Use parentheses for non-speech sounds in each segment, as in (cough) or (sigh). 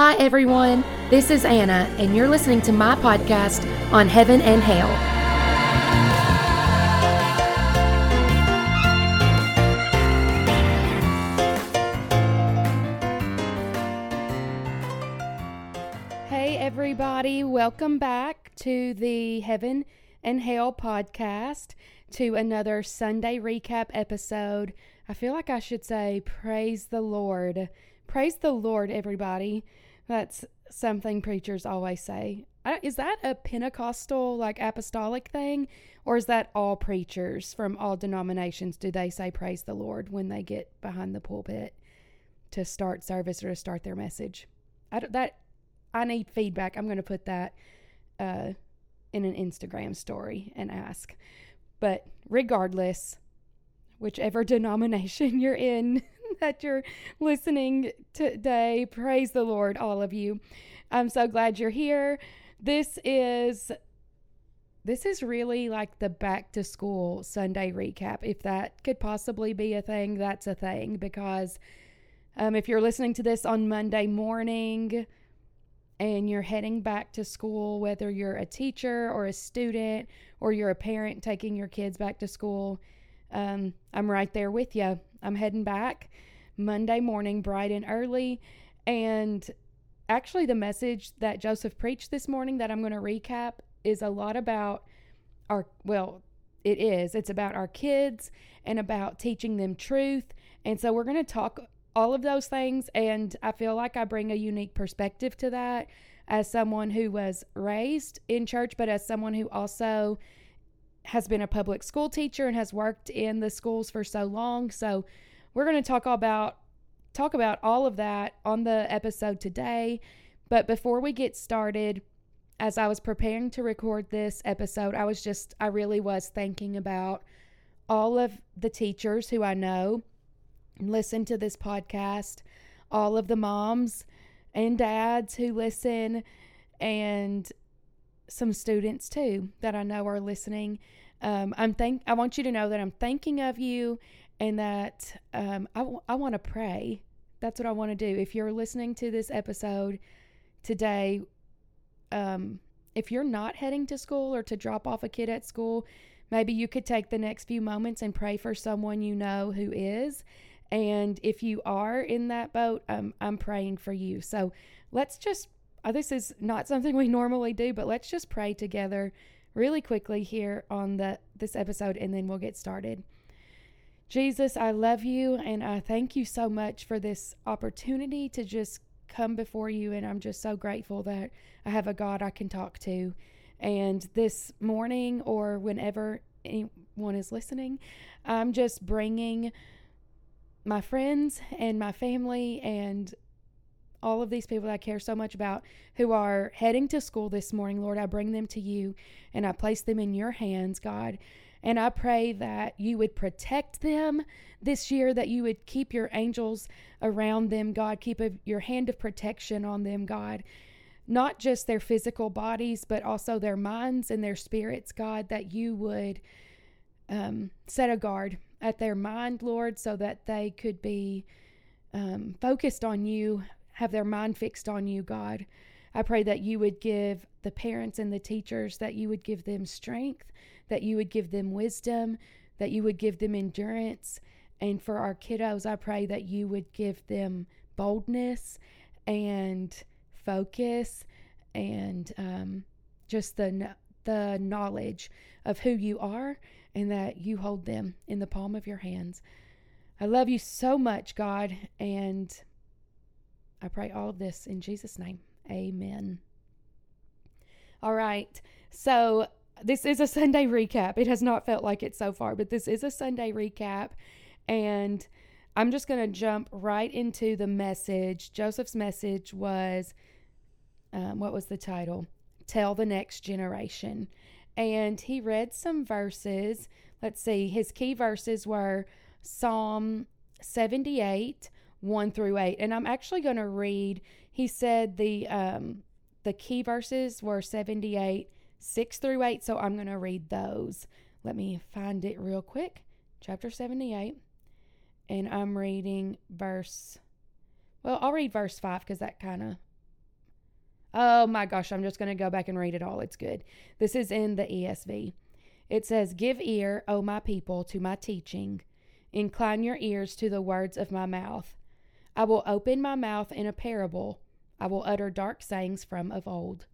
Hi, everyone. This is Anna, and you're listening to my podcast on heaven and Hale. Hey, everybody. Welcome back to the Heaven and Hale podcast, to another Sunday recap episode. I feel like I should say, Praise the Lord. Praise the Lord, everybody. That's something preachers always say. Is that a Pentecostal, like apostolic thing? Or is that all preachers from all denominations? Do they say praise the Lord when they get behind the pulpit to start service or to start their message? I, that, I need feedback. I'm going to put that uh, in an Instagram story and ask. But regardless, whichever (laughs) denomination you're in, that you're listening today. Praise the Lord, all of you. I'm so glad you're here. This is this is really like the back to school Sunday recap. If that could possibly be a thing, that's a thing because um, if you're listening to this on Monday morning and you're heading back to school, whether you're a teacher or a student or you're a parent taking your kids back to school, um, I'm right there with you. I'm heading back Monday morning, bright and early. And actually, the message that Joseph preached this morning that I'm going to recap is a lot about our, well, it is. It's about our kids and about teaching them truth. And so we're going to talk all of those things. And I feel like I bring a unique perspective to that as someone who was raised in church, but as someone who also has been a public school teacher and has worked in the schools for so long. So we're going to talk about talk about all of that on the episode today. But before we get started, as I was preparing to record this episode, I was just I really was thinking about all of the teachers who I know listen to this podcast, all of the moms and dads who listen and some students too that I know are listening. Um, I'm thank I want you to know that I'm thinking of you and that um, I, w- I want to pray. That's what I want to do. If you're listening to this episode today, um, if you're not heading to school or to drop off a kid at school, maybe you could take the next few moments and pray for someone you know who is. And if you are in that boat, um, I'm praying for you. So let's just, uh, this is not something we (laughs) normally do, but let's just pray together really quickly here on the this episode and then we'll get started. Jesus, I love you and I thank you so much for this opportunity to just come before you. And I'm just so grateful that I have a God I can talk to. And this morning, or whenever anyone is listening, I'm just bringing my friends and my family and all of these people that I care so much about who are heading to school this morning, Lord. I bring them to you and I place them in your hands, God. And I pray that you would protect them this year, that you would keep your angels around them, God. Keep a, your hand of protection on them, God. Not just their physical bodies, but also their minds and their spirits, God, that you would um, set a guard at their mind, Lord, so that they could be um, focused on you, have their mind fixed on you, God. I pray that you would give the parents and the teachers, that you would give them strength, that you would give them wisdom, that you would give them endurance. And for our kiddos, I pray that you would give them boldness and focus and um, just the the knowledge of who you are and that you hold them in the palm of your hands. I love you so much, God, and I pray all of this in Jesus' name. Amen. All right. So this is a Sunday recap. It has not felt like it so far, but this is a Sunday recap. And I'm just going to jump right into the message. Joseph's message was um, what was the title? Tell the Next Generation. And he read some verses. Let's see, his key verses were Psalm 78, 1 through 8. And I'm actually going to read, he said the, um, the key verses were 78 6 through 8. So I'm going to read those. Let me find it real quick. Chapter 78. And I'm reading verse, well, I'll read verse 5 because that kind of Oh my gosh, I'm just going to go back and read it all. It's good. This is in the ESV. It says, Give ear, O my people, to my teaching. Incline your ears to the words of my mouth. I will open my mouth in a parable. I will utter dark sayings from of old,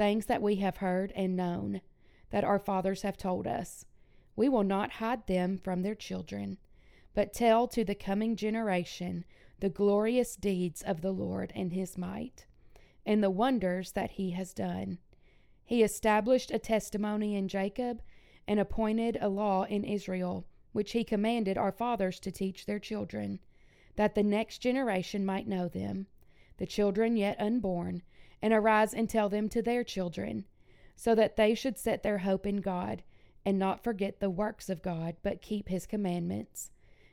things that we have heard and known, that our fathers have told us. We will not hide them from their children, but tell to the coming generation the glorious deeds of the Lord and his might, and the wonders that he has done. He established a testimony in Jacob and appointed a law in Israel, which he commanded our fathers to teach their children, that the next generation might know them, the children yet unborn, and arise and tell them to their children, so that they should set their hope in God, and not forget the works of God, but keep his commandments,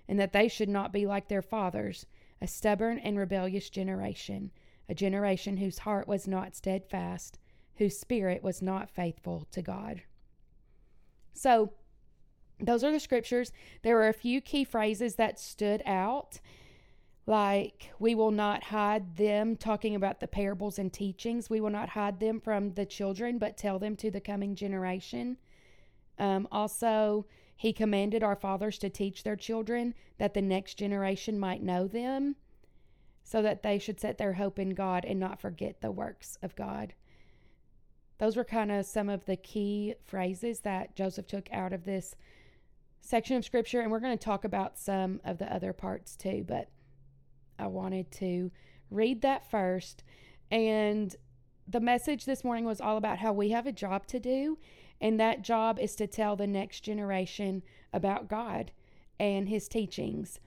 and that they should not be like their fathers, a stubborn and rebellious generation, a generation whose heart was not steadfast, whose spirit was not faithful to God. So, those are the scriptures. There were a few key phrases that stood out, like, we will not hide them, talking about the parables and teachings. We will not hide them from the children, but tell them to the coming generation. Um, also, he commanded our fathers to teach their children that the next generation might know them, so that they should set their hope in God and not forget the works of God those were kind of some of the key phrases that Joseph took out of this section of scripture. And we're going to talk about some of the other parts too, but I wanted to read that first. And the message this morning was all about how we have a job to do, and that job is to tell the next generation about God and his teachings.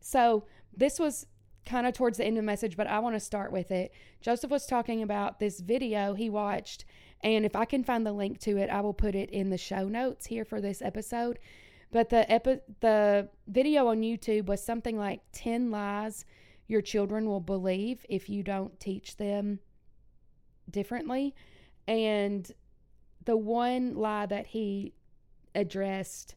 So, this was kind of towards the end of the message, but I want to start with it. Joseph was talking about this video he watched, and if I can find the link to it, I will put it in the show notes here for this episode. But the epi- the video on YouTube was something like 10 lies your children will believe if you don't teach them differently. And the one lie that he addressed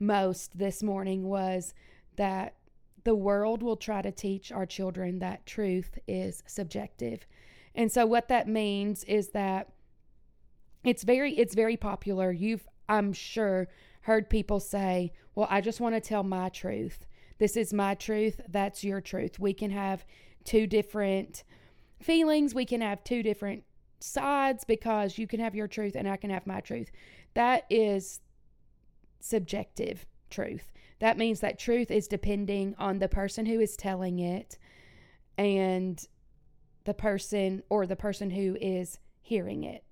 most this morning was that the world will try to teach our children that truth is subjective. And so what that means is that it's very it's very popular. You've I'm sure heard people say, "Well, I just want to tell my truth. This is my truth, that's your truth." We can have two different feelings, we can have two different sides because you can have your truth and I can have my truth. That is subjective truth. That means that truth is depending on the person who is telling it and the person or the person who is hearing it.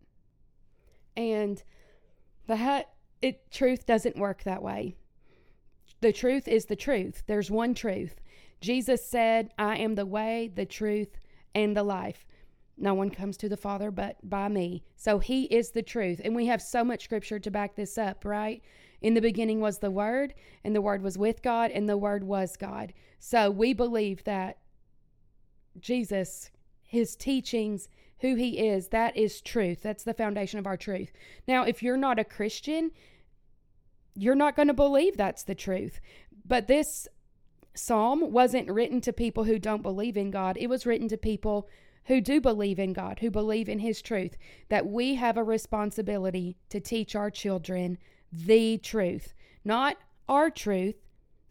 And the it truth doesn't work that way. The truth is the truth. There's one truth. Jesus said, "I am the way, the truth, and the life." No one comes to the Father but by me. So he is the truth. And we have so much scripture to back this up, right? In the beginning was the Word, and the Word was with God, and the Word was God. So we believe that Jesus, his teachings, who he is, that is truth. That's the foundation of our truth. Now, if you're not a Christian, you're not going to believe that's the truth. But this psalm wasn't written to people who don't believe in God, it was written to people who do believe in God, who believe in His truth, that we have a responsibility to teach our children the truth, not our truth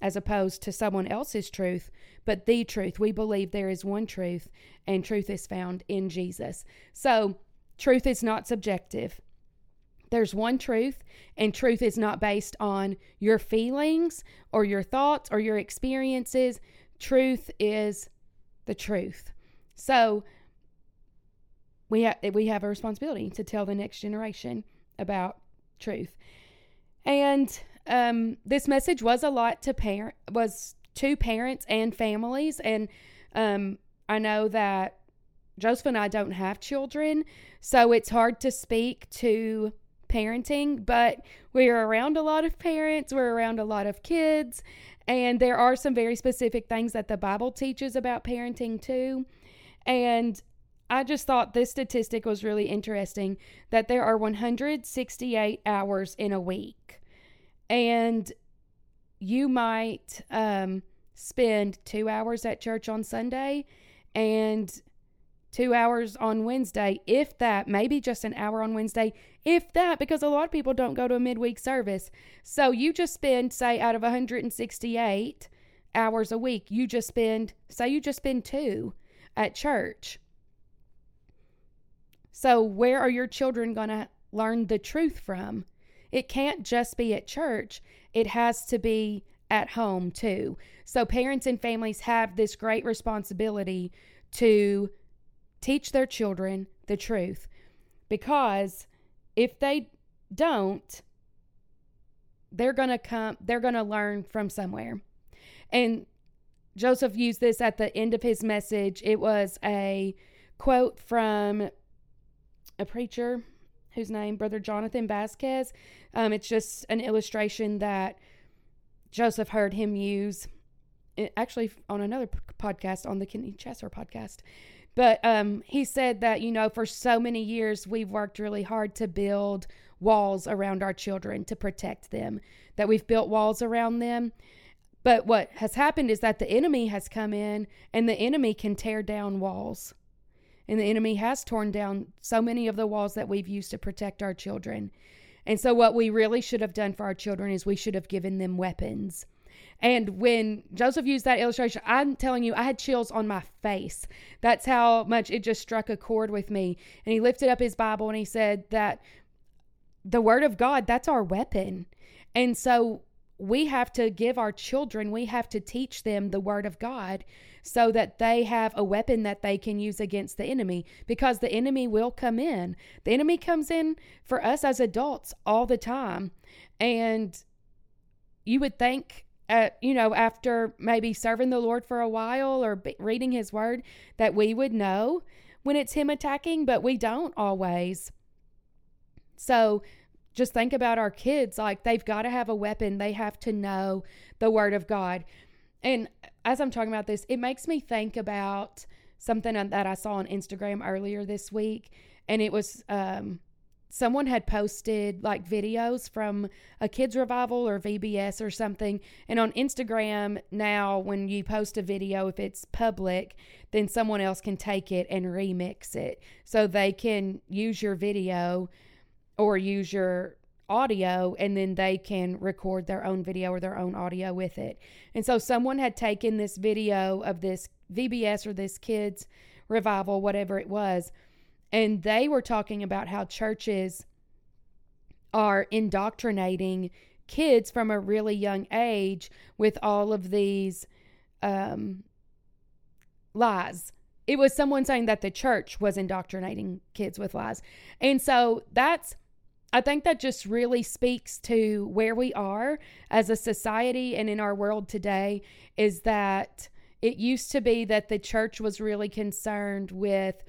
as opposed to someone else's truth, but the truth. We believe there is one truth, and truth is found in Jesus. So, truth is not subjective. There's one truth, and truth is not based on your feelings or your thoughts or your experiences. Truth is the truth. So, we, ha- we have a responsibility to tell the next generation about truth. And um, this message was a lot to parent was to parents and families. And um, I know that Joseph and I don't have children, so it's hard to speak to parenting, but we're around a lot of parents, we're around a lot of kids, and there are some very specific things that the Bible teaches about parenting too. And I just thought this statistic was really interesting that there are 168 hours in a week. And you might um, spend two hours at church on Sunday and two hours on Wednesday, if that, maybe just an hour on Wednesday, if that, because a lot of people don't go to a midweek service. So you just spend, say, out of 168 hours a week, you just spend, say, you just spend two at church. So, where are your children going to learn the truth from? It can't just be at church, it has to be at home too. So, parents and families have this great responsibility to teach their children the truth because if they don't, they're going to come, they're going to learn from somewhere. And Joseph used this at the end of his message. It was a quote from a preacher whose name, Brother Jonathan Vasquez. Um, it's just an illustration that Joseph heard him use, actually on another podcast, on the Kenny Chesser podcast. But um, he said that, you know, for so many years, we've worked really hard to build walls around our children to protect them, that we've built walls around them. But what has happened is that the enemy has come in and the enemy can tear down walls. And the enemy has torn down so many of the walls that we've used to protect our children. And so, what we really should have done for our children is we should have given them weapons. And when Joseph used that illustration, I'm telling you, I had chills on my face. That's how much it just struck a chord with me. And he lifted up his Bible and he said that the Word of God, that's our weapon. And so we have to give our children, we have to teach them the Word of God so that they have a weapon that they can use against the enemy because the enemy will come in. The enemy comes in for us as adults all the time. And you would think at, you know, after maybe serving the Lord for a while or reading his word, that we would know when it's him attacking, but we don't always. So just think about our kids. Like they've got to have a weapon, they have to know the word of God. And as I'm talking about this, it makes me think about something that I saw on Instagram earlier this week. And it was um, someone had posted like videos from a kids revival or VBS or something. And on Instagram now, when you post a video, if it's public, then someone else can take it and remix it. So they can use your video or use your audio and then they can record their own video or their own audio with it. And so someone had taken this video of this VBS or this kids revival, whatever it was, and they were talking about how churches are indoctrinating kids from a really young age with all of these um, lies. It was someone saying that the church was indoctrinating kids with lies. And so that's I think that just really speaks to where we are as a society and in our world today is that it used to be that the church was really concerned with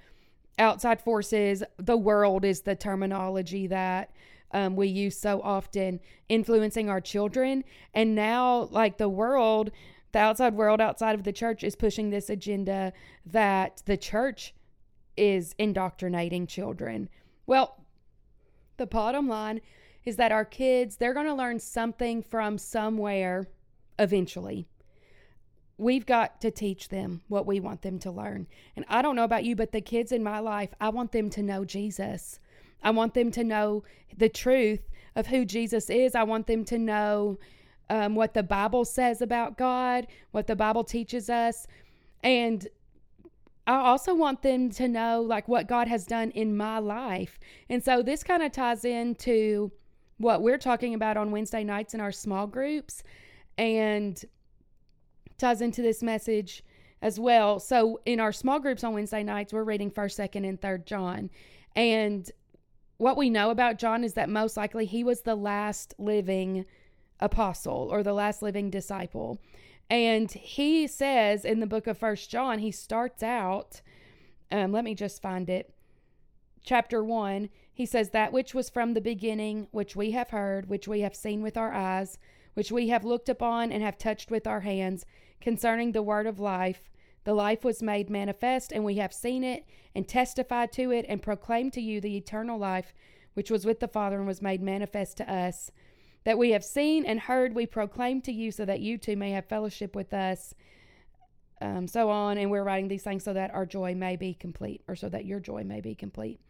outside forces. The world is the terminology that um, we use so often, influencing our children. And now, like the world, the outside world outside of the church is pushing this agenda that the church is indoctrinating children. Well, the bottom line is that our kids, they're going to learn something from somewhere eventually. We've got to teach them what we want them to learn. And I don't know about you, but the kids in my life, I want them to know Jesus. I want them to know the truth of who Jesus is. I want them to know um, what the Bible says about God, what the Bible teaches us. And I also want them to know like what God has done in my life. And so this kind of ties into what we're talking about on Wednesday nights in our small groups and ties into this message as well. So in our small groups on Wednesday nights, we're reading 1st, 2nd, and 3rd John. And what we know about John is that most likely he was the last living apostle or the last living disciple. And he says in the book of First John, he starts out, um, let me just find it. Chapter 1, he says, That which was from the beginning, which we have heard, which we have seen with our eyes, which we have looked upon and have touched with our hands, concerning the word of life. The life was made manifest, and we have seen it, and testified to it, and proclaimed to you the eternal life, which was with the Father and was made manifest to us that we have seen and heard, we proclaim to you so that you too may have fellowship with us. um, so on. And we're writing these things so that our joy may be complete, or so that your joy may be complete.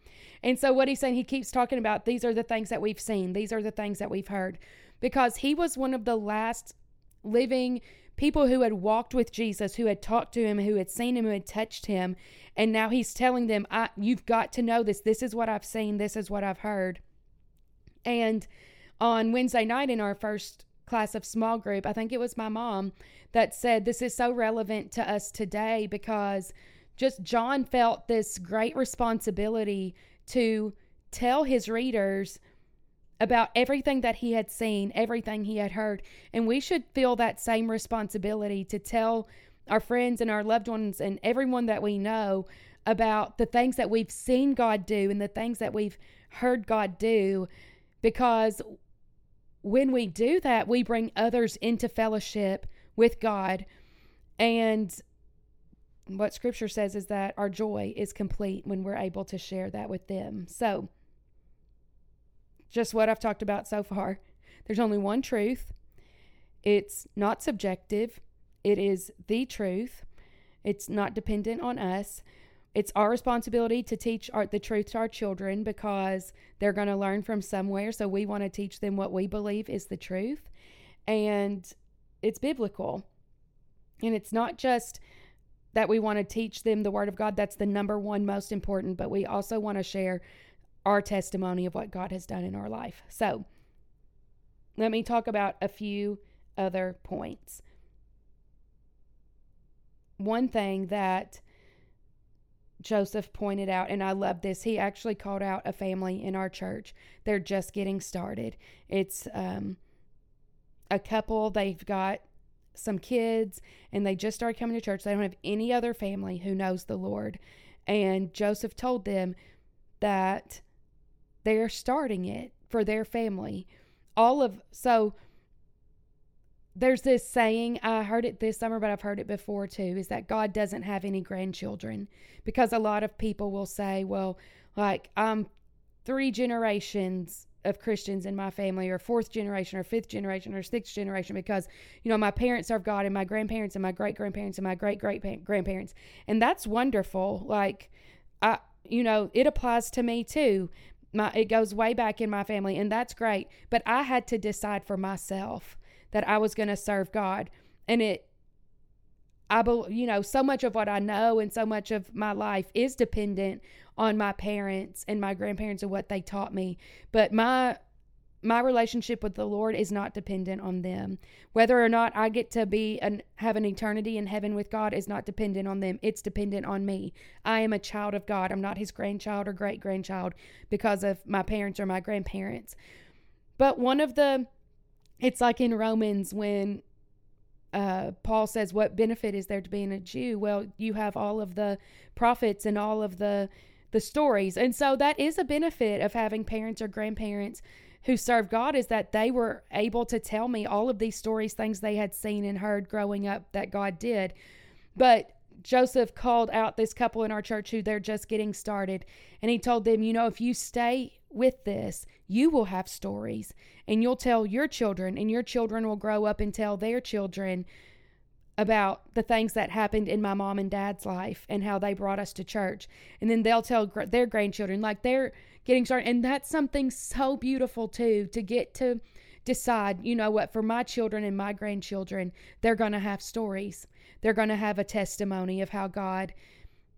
And so, what he's saying, he keeps talking about these are the things that we've seen, these are the things that we've heard, because he was one of the last living people who had walked with Jesus, who had talked to him, who had seen him, who had touched him. And now he's telling them, I, You've got to know this. This is what I've seen, this is what I've heard. And on Wednesday night in our first class of small group, I think it was my mom that said this is so relevant to us today because just John felt this great responsibility to tell his readers about everything that he had seen, everything he had heard. And we should feel that same responsibility to tell our friends and our loved ones and everyone that we know about the things that we've seen God do and the things that we've heard God do because when we do that, we bring others into fellowship with God. And what scripture says is that our joy is complete when we're able to share that with them. So, just what I've talked about so far. There's only one truth. It's not subjective, it is the truth. It's not dependent on us. It's our responsibility to teach our, the truth to our children because they're going to learn from somewhere. So we want to teach them what we believe is the truth. And it's biblical. And it's not just that we want to teach them the Word of God. That's the number one most important. But we also want to share our testimony of what God has done in our life. So let me talk about a few other points. One thing that Joseph pointed out, and I love this. He actually called out a family in our church. They're just getting started. It's um, a couple, they've got some kids, and they just started coming to church. They don't have any other family who knows the Lord. And Joseph told them that they're starting it for their family. All of, so there's this saying i heard it this summer but i've heard it before too is that god doesn't have any grandchildren because a lot of people will say well like i'm three generations of christians in my family or fourth generation or fifth generation or sixth generation because you know my parents serve god and my grandparents and my great grandparents and my great great grandparents and that's wonderful. Like i you know it applies to me too. My it goes way back in my family and that's great. But i had to decide for myself that I was going to serve God. And it, I, you know, so much of what I know and so much of my life is dependent on my parents and my grandparents and what they taught me. But my, my relationship with the Lord is not dependent on them. Whether or not I get to be and have an eternity in heaven with God is not dependent on them. It's dependent on me. I am a child of God. I'm not his grandchild or great grandchild because of my parents or my grandparents. But one of the it's like in Romans when uh, Paul says, What benefit is there to being a Jew? Well, you have all of the prophets and all of the the stories. And so that is a benefit of having parents or grandparents who serve God is that they were able to tell me all of these stories, things they had seen and heard growing up that God did. But Joseph called out this couple in our church who they're just getting started. And he told them, you know, if you stay with this, you will have stories and you'll tell your children, and your children will grow up and tell their children about the things that happened in my mom and dad's life and how they brought us to church. And then they'll tell gr- their grandchildren, like they're getting started. And that's something so beautiful, too, to get to decide, you know what, for my children and my grandchildren, they're going to have stories. They're going to have a testimony of how God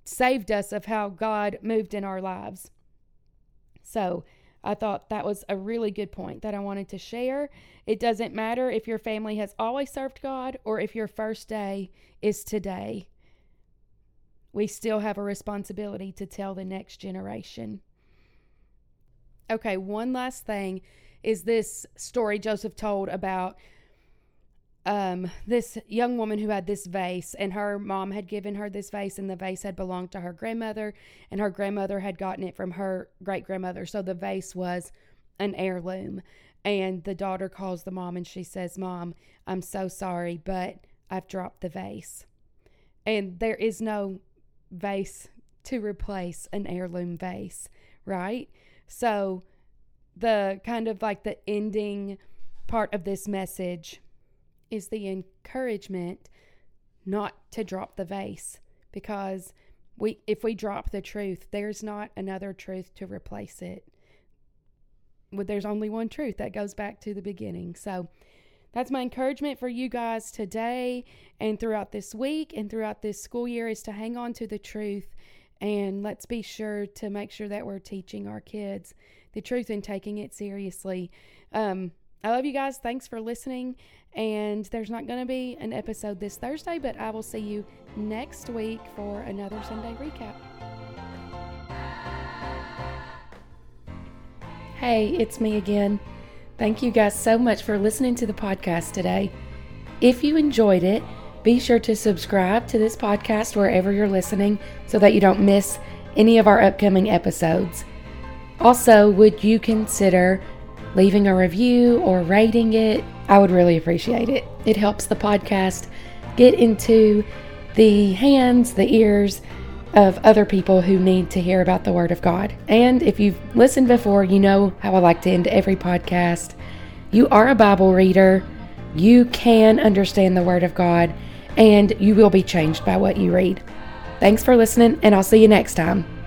saved us, of how God moved in our lives. So I thought that was a really good point that I wanted to share. It doesn't matter if your family has always served God or if your first day is today. We still have a responsibility to tell the next generation. Okay, one last thing is this story Joseph told about um, this young woman who had this vase, and her mom had given her this vase, and the vase had belonged to her grandmother, and her grandmother had gotten it from her great grandmother. So the vase was an heirloom. And the daughter calls the mom and she says, Mom, I'm so sorry, but I've dropped the vase. And there is no vase to replace an heirloom vase, right? So the kind of like the ending part of this message is the encouragement not to drop the vase because we if we drop the truth, there's not another truth to replace it. Well, there's only one truth that goes back to the beginning. So that's my encouragement for you guys today and throughout this week and throughout this school year is to hang on to the truth and let's be sure to make sure that we're teaching our kids the truth and taking it seriously. Um, I love you guys. Thanks for listening. And there's not going to be an episode this Thursday, but I will see you next week for another Sunday recap. Hey, it's me again. Thank you guys so much for listening to the podcast today. If you enjoyed it, be sure to subscribe to this podcast wherever you're listening so that you don't miss any of our upcoming episodes. Also, would you consider leaving a review or rating it? I would really appreciate it. It helps the podcast get into the hands, the ears of other people who need to hear about the Word of God. And if you've listened before, you know how I like to end every podcast. You are a Bible reader, you can understand the Word of God, and you will be changed by what you read. Thanks for listening, and I'll see you next time.